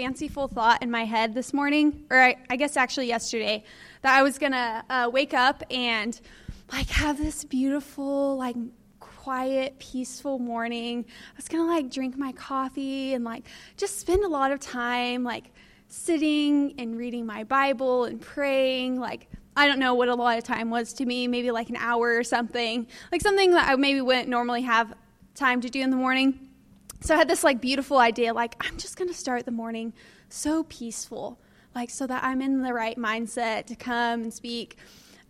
fanciful thought in my head this morning, or I, I guess actually yesterday, that I was gonna uh, wake up and like have this beautiful, like quiet, peaceful morning. I was gonna like drink my coffee and like just spend a lot of time like sitting and reading my Bible and praying, like I don't know what a lot of time was to me, maybe like an hour or something, like something that I maybe wouldn't normally have time to do in the morning. So I had this like beautiful idea, like I'm just gonna start the morning so peaceful, like so that I'm in the right mindset to come and speak.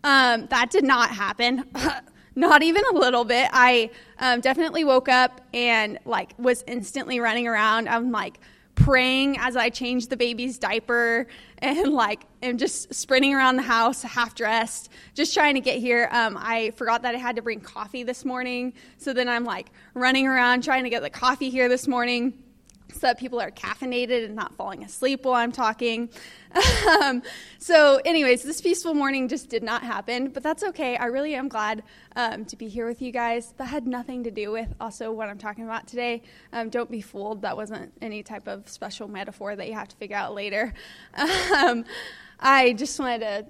Um, that did not happen. not even a little bit. I um, definitely woke up and like was instantly running around. I'm like praying as I change the baby's diaper and like am just sprinting around the house half dressed, just trying to get here. Um, I forgot that I had to bring coffee this morning. So then I'm like running around trying to get the coffee here this morning so that people are caffeinated and not falling asleep while I'm talking. um, so, anyways, this peaceful morning just did not happen, but that's okay. I really am glad um, to be here with you guys. That had nothing to do with also what I'm talking about today. Um, don't be fooled. That wasn't any type of special metaphor that you have to figure out later. Um, I just wanted to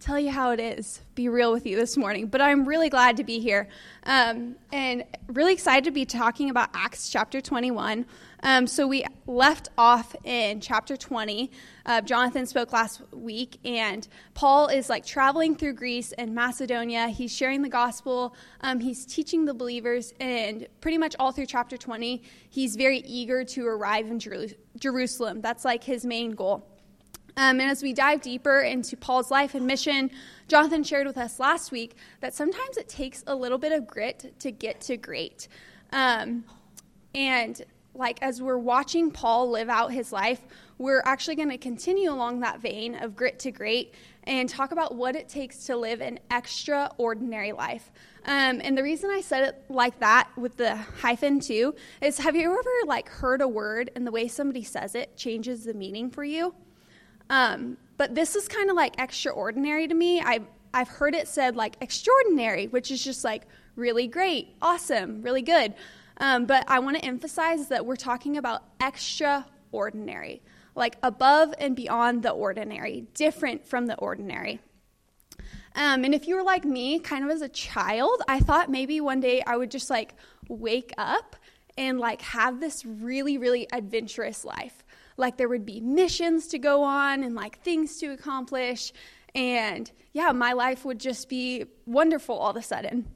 tell you how it is, be real with you this morning. But I'm really glad to be here um, and really excited to be talking about Acts chapter 21. Um, so we left off in chapter 20. Uh, Jonathan spoke last week, and Paul is like traveling through Greece and Macedonia. He's sharing the gospel, um, he's teaching the believers, and pretty much all through chapter 20, he's very eager to arrive in Jer- Jerusalem. That's like his main goal. Um, and as we dive deeper into Paul's life and mission, Jonathan shared with us last week that sometimes it takes a little bit of grit to get to great. Um, and like as we're watching Paul live out his life, we're actually going to continue along that vein of grit to great and talk about what it takes to live an extraordinary life. Um, and the reason I said it like that with the hyphen too is have you ever like heard a word and the way somebody says it changes the meaning for you? Um, but this is kind of like extraordinary to me. I've, I've heard it said like extraordinary, which is just like really great, awesome, really good. Um, but I want to emphasize that we're talking about extraordinary, like above and beyond the ordinary, different from the ordinary. Um, and if you were like me, kind of as a child, I thought maybe one day I would just like wake up and like have this really, really adventurous life like there would be missions to go on and like things to accomplish. And yeah, my life would just be wonderful all of a sudden.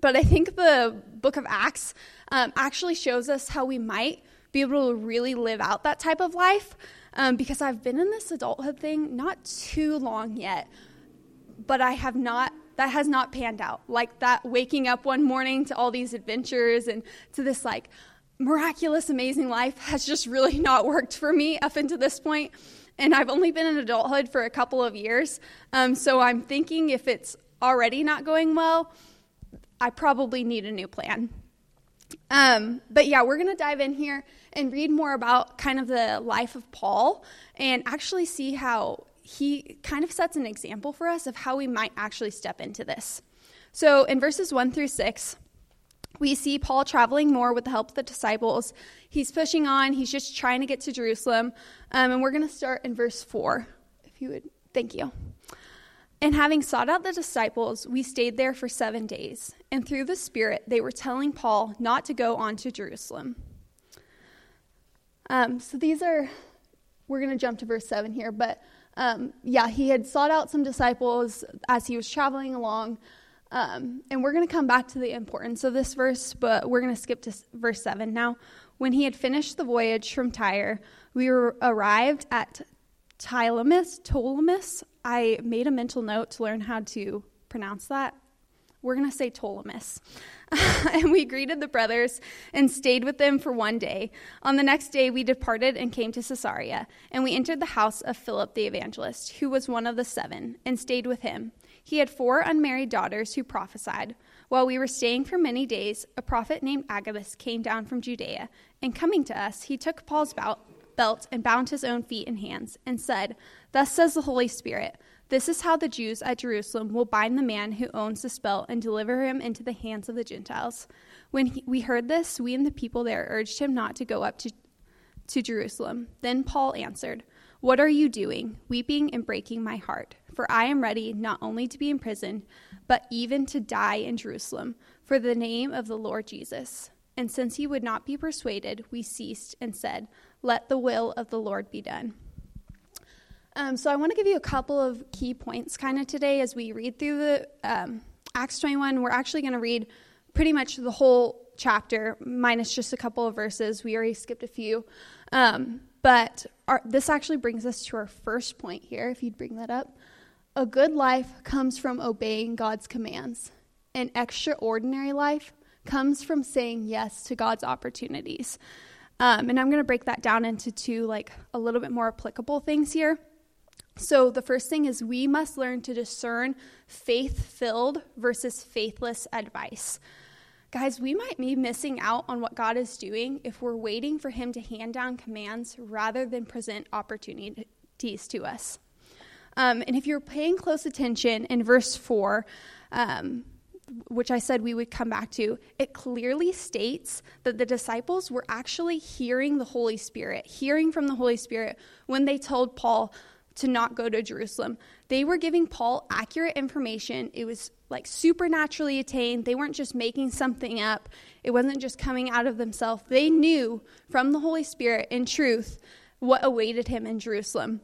But I think the book of Acts um, actually shows us how we might be able to really live out that type of life. Um, because I've been in this adulthood thing not too long yet, but I have not that has not panned out. Like that waking up one morning to all these adventures and to this like miraculous, amazing life has just really not worked for me up until this point. And I've only been in adulthood for a couple of years. Um, so I'm thinking if it's already not going well, I probably need a new plan. Um, but yeah, we're going to dive in here and read more about kind of the life of Paul and actually see how he kind of sets an example for us of how we might actually step into this. So in verses 1 through 6, we see Paul traveling more with the help of the disciples. He's pushing on, he's just trying to get to Jerusalem. Um, and we're going to start in verse 4. If you would, thank you. And having sought out the disciples, we stayed there for seven days. And through the Spirit, they were telling Paul not to go on to Jerusalem. Um, so these are, we're going to jump to verse 7 here. But um, yeah, he had sought out some disciples as he was traveling along. Um, and we're going to come back to the importance of this verse, but we're going to skip to verse 7 now. When he had finished the voyage from Tyre, we were arrived at Ptolemais. Ptolemais. I made a mental note to learn how to pronounce that. We're going to say Ptolemais. and we greeted the brothers and stayed with them for one day. On the next day, we departed and came to Caesarea. And we entered the house of Philip the evangelist, who was one of the seven, and stayed with him. He had four unmarried daughters who prophesied. While we were staying for many days, a prophet named Agabus came down from Judea, and coming to us, he took Paul's belt and bound his own feet and hands, and said, Thus says the Holy Spirit, this is how the Jews at Jerusalem will bind the man who owns the belt and deliver him into the hands of the Gentiles. When he, we heard this, we and the people there urged him not to go up to to Jerusalem. Then Paul answered, What are you doing, weeping and breaking my heart? For I am ready not only to be in prison, but even to die in Jerusalem for the name of the Lord Jesus. And since he would not be persuaded, we ceased and said, Let the will of the Lord be done. Um, so I want to give you a couple of key points kind of today as we read through the um, Acts 21. We're actually going to read pretty much the whole chapter, minus just a couple of verses. We already skipped a few. Um, but our, this actually brings us to our first point here, if you'd bring that up. A good life comes from obeying God's commands. An extraordinary life comes from saying yes to God's opportunities. Um, and I'm going to break that down into two, like a little bit more applicable things here. So, the first thing is we must learn to discern faith filled versus faithless advice. Guys, we might be missing out on what God is doing if we're waiting for Him to hand down commands rather than present opportunities to us. Um, and if you're paying close attention in verse 4, um, which I said we would come back to, it clearly states that the disciples were actually hearing the Holy Spirit, hearing from the Holy Spirit when they told Paul to not go to Jerusalem. They were giving Paul accurate information. It was like supernaturally attained. They weren't just making something up, it wasn't just coming out of themselves. They knew from the Holy Spirit in truth what awaited him in Jerusalem.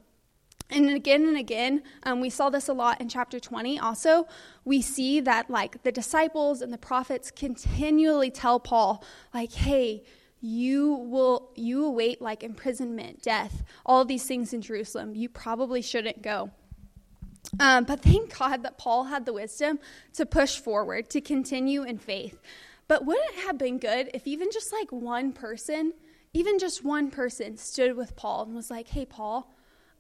And again and again, um, we saw this a lot in chapter 20 also. We see that, like, the disciples and the prophets continually tell Paul, like, hey, you will you await like imprisonment death all these things in jerusalem you probably shouldn't go um, but thank god that paul had the wisdom to push forward to continue in faith but wouldn't it have been good if even just like one person even just one person stood with paul and was like hey paul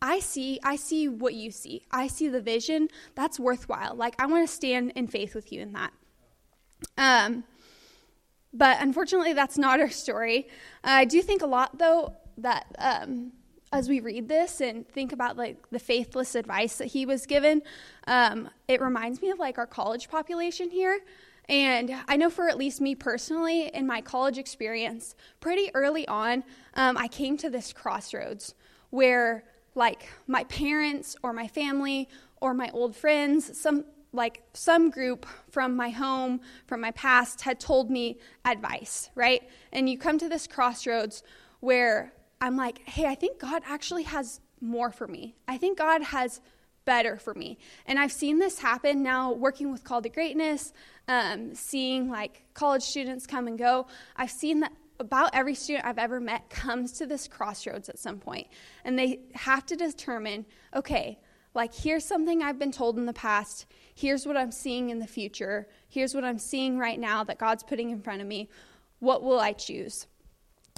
I see I see what you see. I see the vision. That's worthwhile. Like I want to stand in faith with you in that. Um but unfortunately that's not our story. I do think a lot though that um, as we read this and think about like the faithless advice that he was given, um, it reminds me of like our college population here. And I know for at least me personally, in my college experience, pretty early on, um, I came to this crossroads where like my parents or my family or my old friends, some like some group from my home, from my past, had told me advice, right? And you come to this crossroads where I'm like, hey, I think God actually has more for me. I think God has better for me. And I've seen this happen now working with Call to Greatness, um, seeing like college students come and go. I've seen that about every student I've ever met comes to this crossroads at some point, and they have to determine okay, like here's something I've been told in the past, here's what I'm seeing in the future, here's what I'm seeing right now that God's putting in front of me. What will I choose?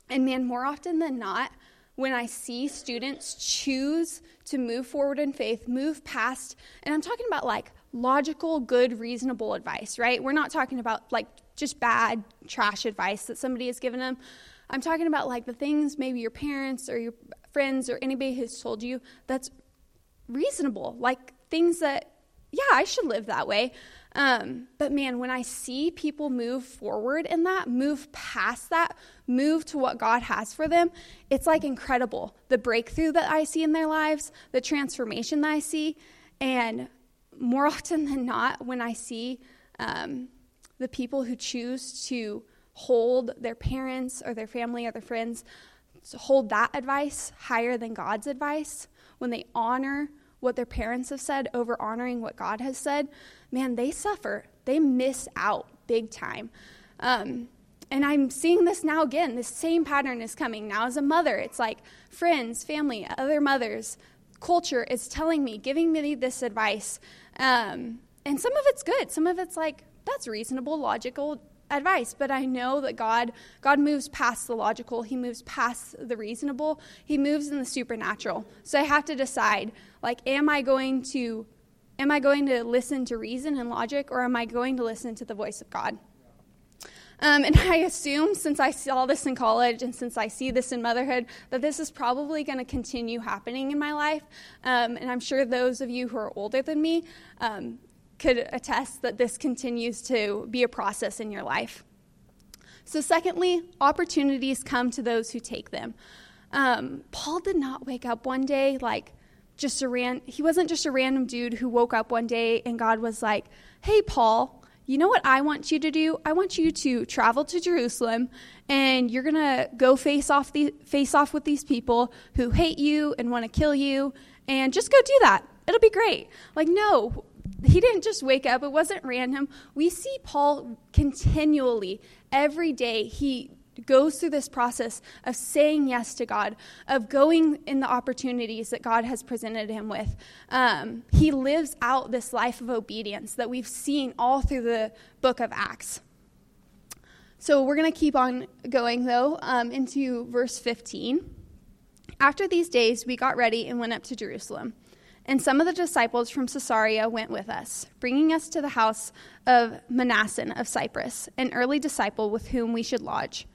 And man, more often than not, when I see students choose to move forward in faith, move past, and I'm talking about like logical, good, reasonable advice, right? We're not talking about like just bad, trash advice that somebody has given them. I'm talking about like the things maybe your parents or your friends or anybody has told you that's reasonable, like things that, yeah, I should live that way. Um, but man, when I see people move forward in that, move past that, move to what God has for them, it's like incredible. The breakthrough that I see in their lives, the transformation that I see. And more often than not, when I see um, the people who choose to hold their parents or their family or their friends, hold that advice higher than God's advice, when they honor what their parents have said over honoring what God has said, man, they suffer. They miss out big time. Um, and I'm seeing this now again. This same pattern is coming now as a mother. It's like friends, family, other mothers, culture is telling me, giving me this advice. Um, and some of it's good. Some of it's like, that's reasonable, logical advice but i know that god god moves past the logical. He moves past the reasonable. He moves in the supernatural. So i have to decide like am i going to am i going to listen to reason and logic or am i going to listen to the voice of god? Um, and i assume since i saw this in college and since i see this in motherhood that this is probably going to continue happening in my life. Um, and i'm sure those of you who are older than me um, could attest that this continues to be a process in your life. So, secondly, opportunities come to those who take them. Um, Paul did not wake up one day like just a ran. He wasn't just a random dude who woke up one day and God was like, "Hey, Paul, you know what I want you to do? I want you to travel to Jerusalem and you're going to go face off the face off with these people who hate you and want to kill you and just go do that. It'll be great." Like, no, he didn't just wake up. It wasn't random. We see Paul continually every day he goes through this process of saying yes to God, of going in the opportunities that God has presented him with. Um, he lives out this life of obedience that we've seen all through the book of Acts. So we're going to keep on going, though, um, into verse 15. After these days, we got ready and went up to Jerusalem. And some of the disciples from Caesarea went with us, bringing us to the house of Mnason of Cyprus, an early disciple with whom we should lodge.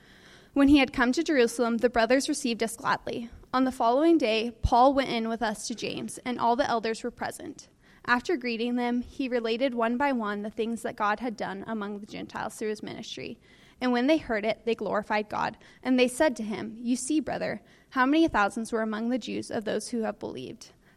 When he had come to Jerusalem, the brothers received us gladly. On the following day, Paul went in with us to James, and all the elders were present. After greeting them, he related one by one the things that God had done among the Gentiles through his ministry. And when they heard it, they glorified God. And they said to him, You see, brother, how many thousands were among the Jews of those who have believed.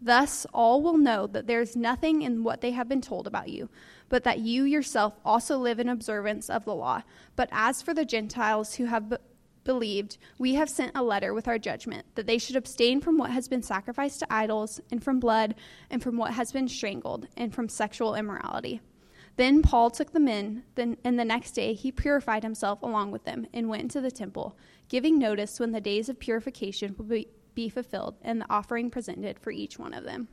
Thus all will know that there is nothing in what they have been told about you, but that you yourself also live in observance of the law. But as for the Gentiles who have believed, we have sent a letter with our judgment that they should abstain from what has been sacrificed to idols, and from blood, and from what has been strangled, and from sexual immorality. Then Paul took them in, then, and the next day he purified himself along with them and went into the temple, giving notice when the days of purification would be, be fulfilled and the offering presented for each one of them.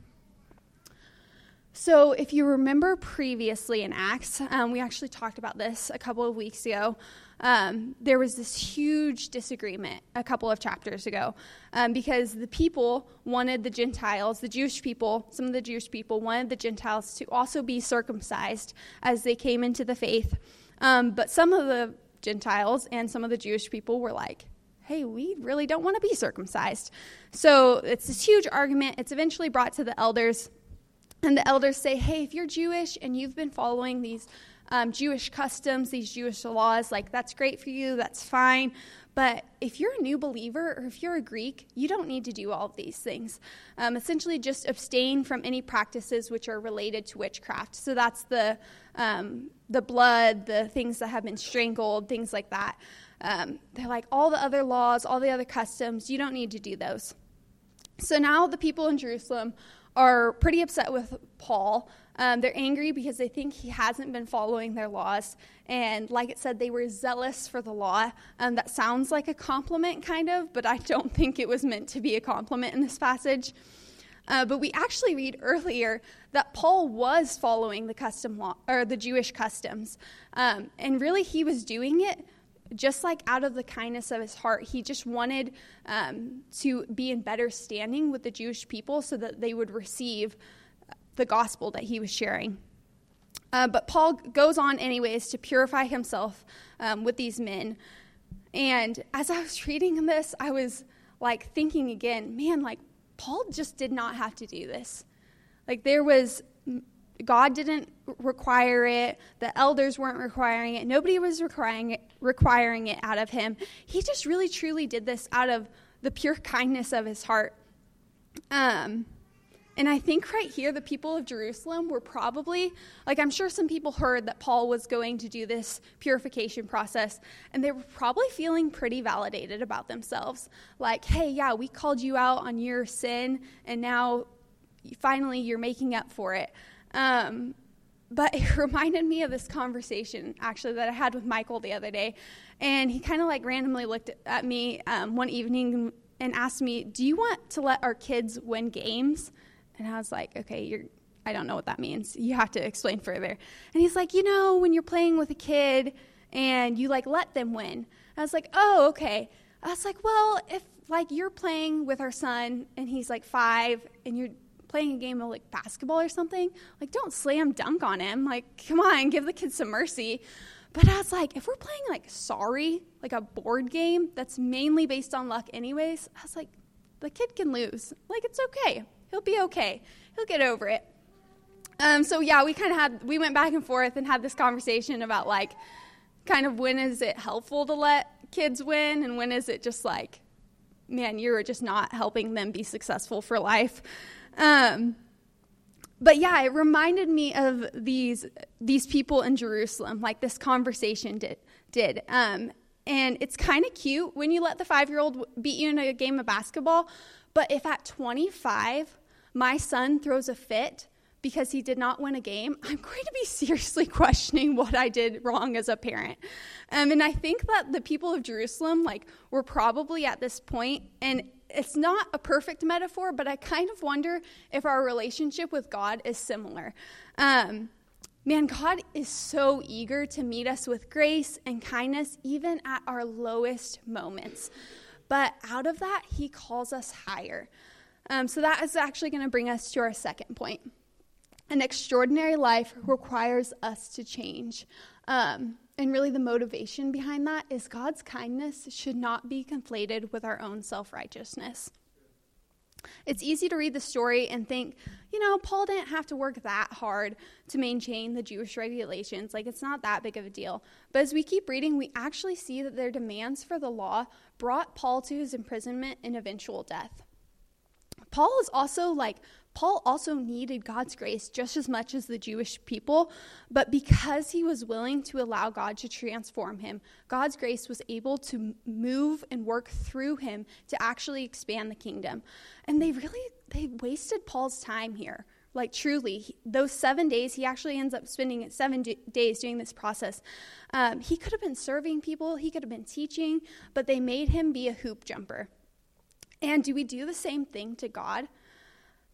So, if you remember previously in Acts, um, we actually talked about this a couple of weeks ago um, there was this huge disagreement a couple of chapters ago um, because the people wanted the Gentiles, the Jewish people, some of the Jewish people wanted the Gentiles to also be circumcised as they came into the faith. Um, but some of the Gentiles and some of the Jewish people were like, hey, we really don't want to be circumcised. So it's this huge argument. It's eventually brought to the elders. And the elders say, hey, if you're Jewish and you've been following these um, Jewish customs, these Jewish laws, like that's great for you, that's fine. But if you're a new believer or if you're a Greek, you don't need to do all of these things. Um, essentially, just abstain from any practices which are related to witchcraft. So that's the um, the blood, the things that have been strangled, things like that. Um, they're like all the other laws, all the other customs. You don't need to do those. So now the people in Jerusalem are pretty upset with Paul um, they're angry because they think he hasn't been following their laws. And like it said, they were zealous for the law. Um, that sounds like a compliment, kind of, but I don't think it was meant to be a compliment in this passage. Uh, but we actually read earlier that Paul was following the custom law or the Jewish customs, um, and really he was doing it just like out of the kindness of his heart. He just wanted um, to be in better standing with the Jewish people so that they would receive the gospel that he was sharing. Uh, but Paul goes on, anyways, to purify himself um, with these men. And as I was reading this, I was like thinking again, man, like Paul just did not have to do this. Like there was, God didn't require it, the elders weren't requiring it, nobody was requiring it, requiring it out of him. He just really truly did this out of the pure kindness of his heart. Um, and I think right here, the people of Jerusalem were probably, like, I'm sure some people heard that Paul was going to do this purification process, and they were probably feeling pretty validated about themselves. Like, hey, yeah, we called you out on your sin, and now finally you're making up for it. Um, but it reminded me of this conversation actually that I had with Michael the other day. And he kind of like randomly looked at me um, one evening and asked me, Do you want to let our kids win games? And I was like, okay, you're, I don't know what that means. You have to explain further. And he's like, you know, when you're playing with a kid and you like let them win. I was like, oh, okay. I was like, well, if like you're playing with our son and he's like five and you're playing a game of like basketball or something, like don't slam dunk on him. Like, come on, give the kid some mercy. But I was like, if we're playing like sorry, like a board game that's mainly based on luck, anyways, I was like, the kid can lose. Like, it's okay. He'll be okay. He'll get over it. Um, so yeah, we kind of had we went back and forth and had this conversation about like, kind of when is it helpful to let kids win, and when is it just like, man, you're just not helping them be successful for life. Um, but yeah, it reminded me of these these people in Jerusalem, like this conversation did did. Um, and it's kind of cute when you let the five year old beat you in a game of basketball. But if at 25 my son throws a fit because he did not win a game, I'm going to be seriously questioning what I did wrong as a parent. Um, and I think that the people of Jerusalem, like, were probably at this point, and it's not a perfect metaphor, but I kind of wonder if our relationship with God is similar. Um, man, God is so eager to meet us with grace and kindness, even at our lowest moments. But out of that, He calls us higher. Um, so that is actually going to bring us to our second point. An extraordinary life requires us to change. Um, and really, the motivation behind that is God's kindness should not be conflated with our own self righteousness. It's easy to read the story and think, you know, Paul didn't have to work that hard to maintain the Jewish regulations. Like, it's not that big of a deal. But as we keep reading, we actually see that their demands for the law brought Paul to his imprisonment and eventual death. Paul is also like Paul also needed God's grace just as much as the Jewish people, but because he was willing to allow God to transform him, God's grace was able to move and work through him to actually expand the kingdom. And they really they wasted Paul's time here. Like truly, those seven days, he actually ends up spending seven d- days doing this process. Um, he could have been serving people, he could have been teaching, but they made him be a hoop jumper. And do we do the same thing to God?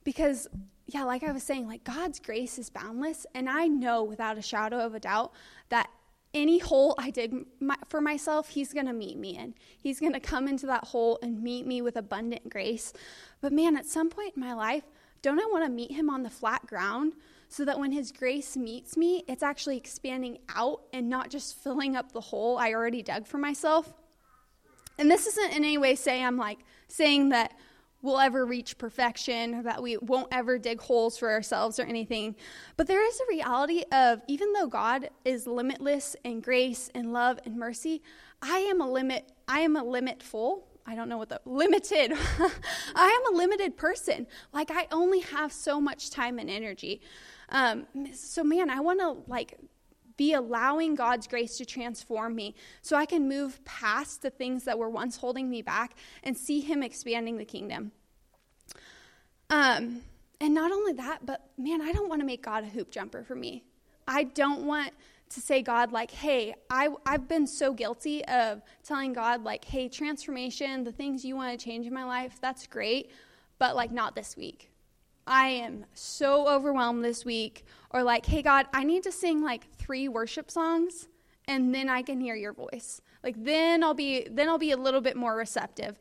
Because, yeah, like I was saying, like God's grace is boundless. And I know without a shadow of a doubt that any hole I dig my, for myself, He's going to meet me in. He's going to come into that hole and meet me with abundant grace. But man, at some point in my life, don't I want to meet Him on the flat ground so that when His grace meets me, it's actually expanding out and not just filling up the hole I already dug for myself? And this isn't in any way saying I'm like saying that we'll ever reach perfection, that we won't ever dig holes for ourselves or anything. But there is a reality of even though God is limitless in grace and love and mercy, I am a limit, I am a limitful. I don't know what the limited. I am a limited person. Like I only have so much time and energy. Um, so man, I want to like be allowing God's grace to transform me so I can move past the things that were once holding me back and see Him expanding the kingdom. Um, and not only that, but man, I don't want to make God a hoop jumper for me. I don't want to say God like, hey, I, I've been so guilty of telling God like, hey, transformation, the things you want to change in my life, that's great, but like not this week. I am so overwhelmed this week. Or like, hey, God, I need to sing like three worship songs and then I can hear your voice. Like then I'll be then I'll be a little bit more receptive.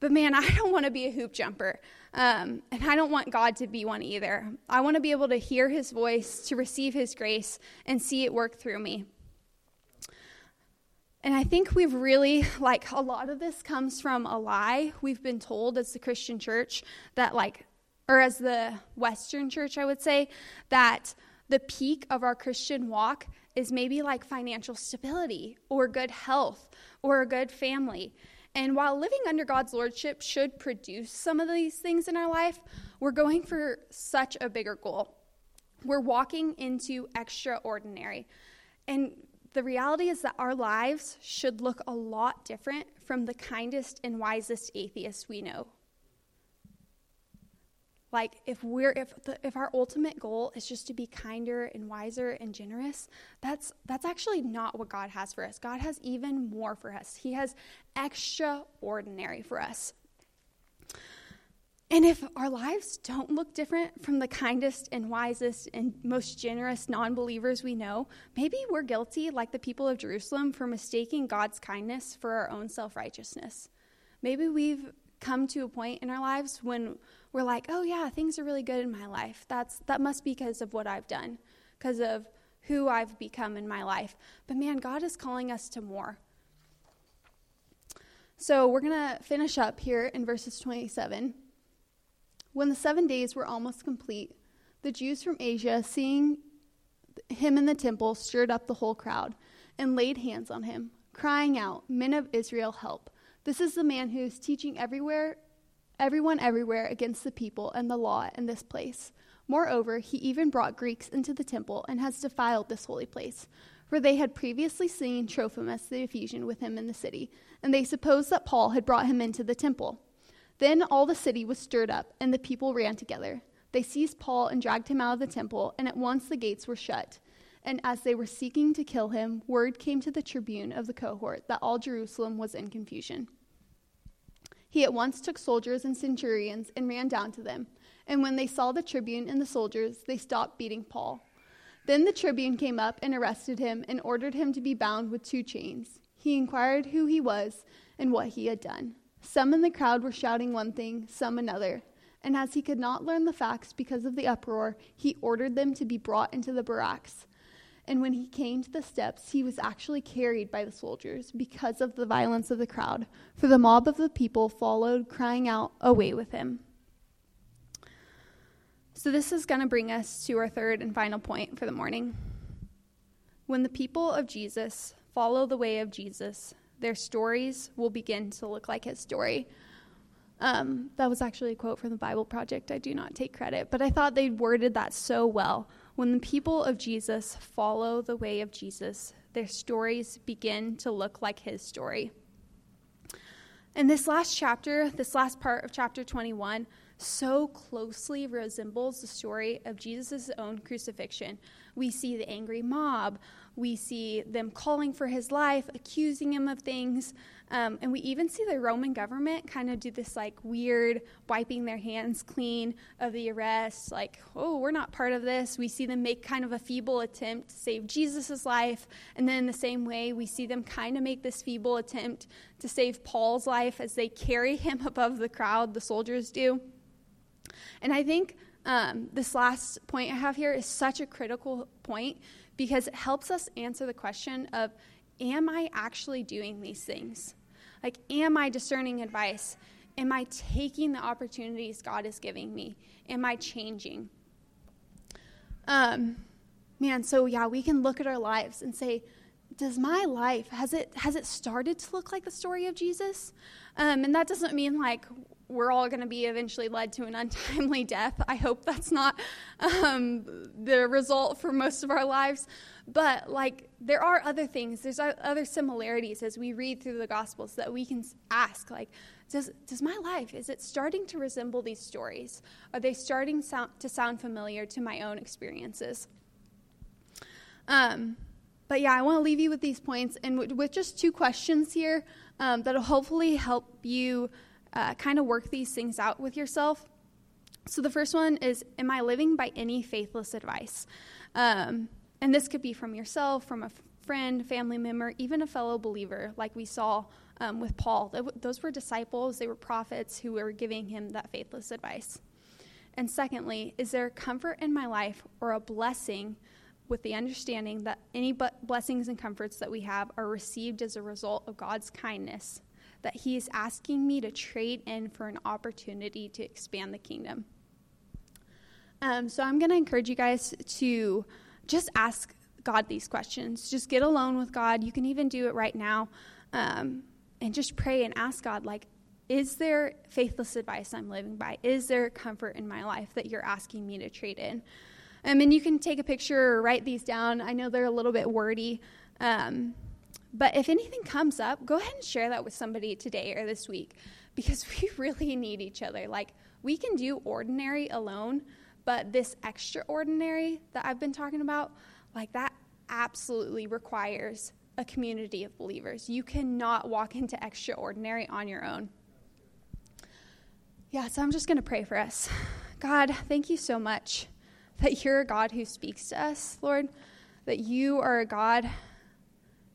But man, I don't want to be a hoop jumper. Um, and I don't want God to be one either. I want to be able to hear his voice, to receive his grace, and see it work through me. And I think we've really, like, a lot of this comes from a lie we've been told as the Christian church that, like, or as the Western church, I would say, that the peak of our Christian walk is maybe like financial stability or good health or a good family. And while living under God's lordship should produce some of these things in our life, we're going for such a bigger goal. We're walking into extraordinary. And the reality is that our lives should look a lot different from the kindest and wisest atheists we know. Like if we're if the, if our ultimate goal is just to be kinder and wiser and generous, that's that's actually not what God has for us. God has even more for us. He has extraordinary for us. And if our lives don't look different from the kindest and wisest and most generous non believers we know, maybe we're guilty, like the people of Jerusalem, for mistaking God's kindness for our own self righteousness. Maybe we've come to a point in our lives when we're like, oh yeah, things are really good in my life. That's that must be because of what I've done, because of who I've become in my life. But man, God is calling us to more. So we're going to finish up here in verses 27. When the seven days were almost complete, the Jews from Asia, seeing him in the temple, stirred up the whole crowd and laid hands on him, crying out, Men of Israel, help. This is the man who is teaching everywhere, everyone everywhere against the people and the law in this place. Moreover, he even brought Greeks into the temple and has defiled this holy place. For they had previously seen Trophimus the Ephesian with him in the city, and they supposed that Paul had brought him into the temple. Then all the city was stirred up, and the people ran together. They seized Paul and dragged him out of the temple, and at once the gates were shut. And as they were seeking to kill him, word came to the tribune of the cohort that all Jerusalem was in confusion. He at once took soldiers and centurions and ran down to them. And when they saw the tribune and the soldiers, they stopped beating Paul. Then the tribune came up and arrested him and ordered him to be bound with two chains. He inquired who he was and what he had done. Some in the crowd were shouting one thing, some another. And as he could not learn the facts because of the uproar, he ordered them to be brought into the barracks. And when he came to the steps, he was actually carried by the soldiers because of the violence of the crowd, for the mob of the people followed, crying out, Away with him! So, this is going to bring us to our third and final point for the morning. When the people of Jesus follow the way of Jesus, their stories will begin to look like his story. Um, that was actually a quote from the Bible Project. I do not take credit, but I thought they worded that so well. When the people of Jesus follow the way of Jesus, their stories begin to look like his story. In this last chapter, this last part of chapter 21, so closely resembles the story of Jesus' own crucifixion. We see the angry mob, we see them calling for his life, accusing him of things, um, and we even see the Roman government kind of do this like weird wiping their hands clean of the arrest, like, oh, we're not part of this. We see them make kind of a feeble attempt to save Jesus' life, and then in the same way, we see them kind of make this feeble attempt to save Paul's life as they carry him above the crowd, the soldiers do. And I think um, this last point I have here is such a critical point because it helps us answer the question of Am I actually doing these things? Like, am I discerning advice? Am I taking the opportunities God is giving me? Am I changing? Um, man, so yeah, we can look at our lives and say, does my life has it has it started to look like the story of Jesus? Um, and that doesn't mean like we're all going to be eventually led to an untimely death. I hope that's not um, the result for most of our lives. But, like, there are other things, there's other similarities as we read through the Gospels that we can ask, like, does, does my life, is it starting to resemble these stories? Are they starting sound, to sound familiar to my own experiences? Um, but yeah, I want to leave you with these points and with just two questions here um, that'll hopefully help you uh, kind of work these things out with yourself. So the first one is Am I living by any faithless advice? Um, and this could be from yourself, from a friend, family member, even a fellow believer, like we saw um, with Paul. Those were disciples, they were prophets who were giving him that faithless advice. And secondly, is there comfort in my life or a blessing with the understanding that any blessings and comforts that we have are received as a result of God's kindness that He is asking me to trade in for an opportunity to expand the kingdom. Um, so I'm going to encourage you guys to just ask God these questions. Just get alone with God. You can even do it right now. Um, and just pray and ask God, like, is there faithless advice I'm living by? Is there comfort in my life that you're asking me to trade in? Um, and you can take a picture or write these down. I know they're a little bit wordy. Um, but if anything comes up, go ahead and share that with somebody today or this week because we really need each other. Like, we can do ordinary alone, but this extraordinary that I've been talking about, like, that absolutely requires a community of believers. You cannot walk into extraordinary on your own. Yeah, so I'm just going to pray for us. God, thank you so much that you're a God who speaks to us, Lord, that you are a God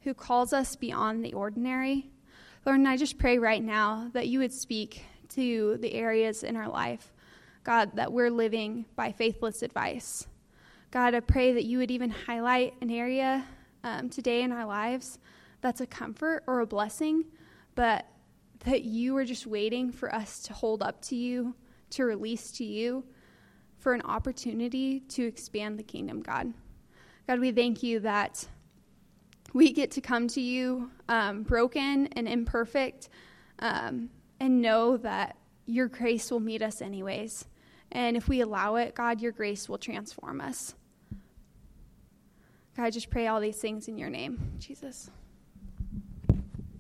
who calls us beyond the ordinary. Lord, and I just pray right now that you would speak to the areas in our life, God, that we're living by faithless advice. God, I pray that you would even highlight an area um, today in our lives that's a comfort or a blessing, but that you are just waiting for us to hold up to you, to release to you, for an opportunity to expand the kingdom, God. God, we thank you that we get to come to you um, broken and imperfect um, and know that your grace will meet us anyways. And if we allow it, God, your grace will transform us. God, I just pray all these things in your name, Jesus.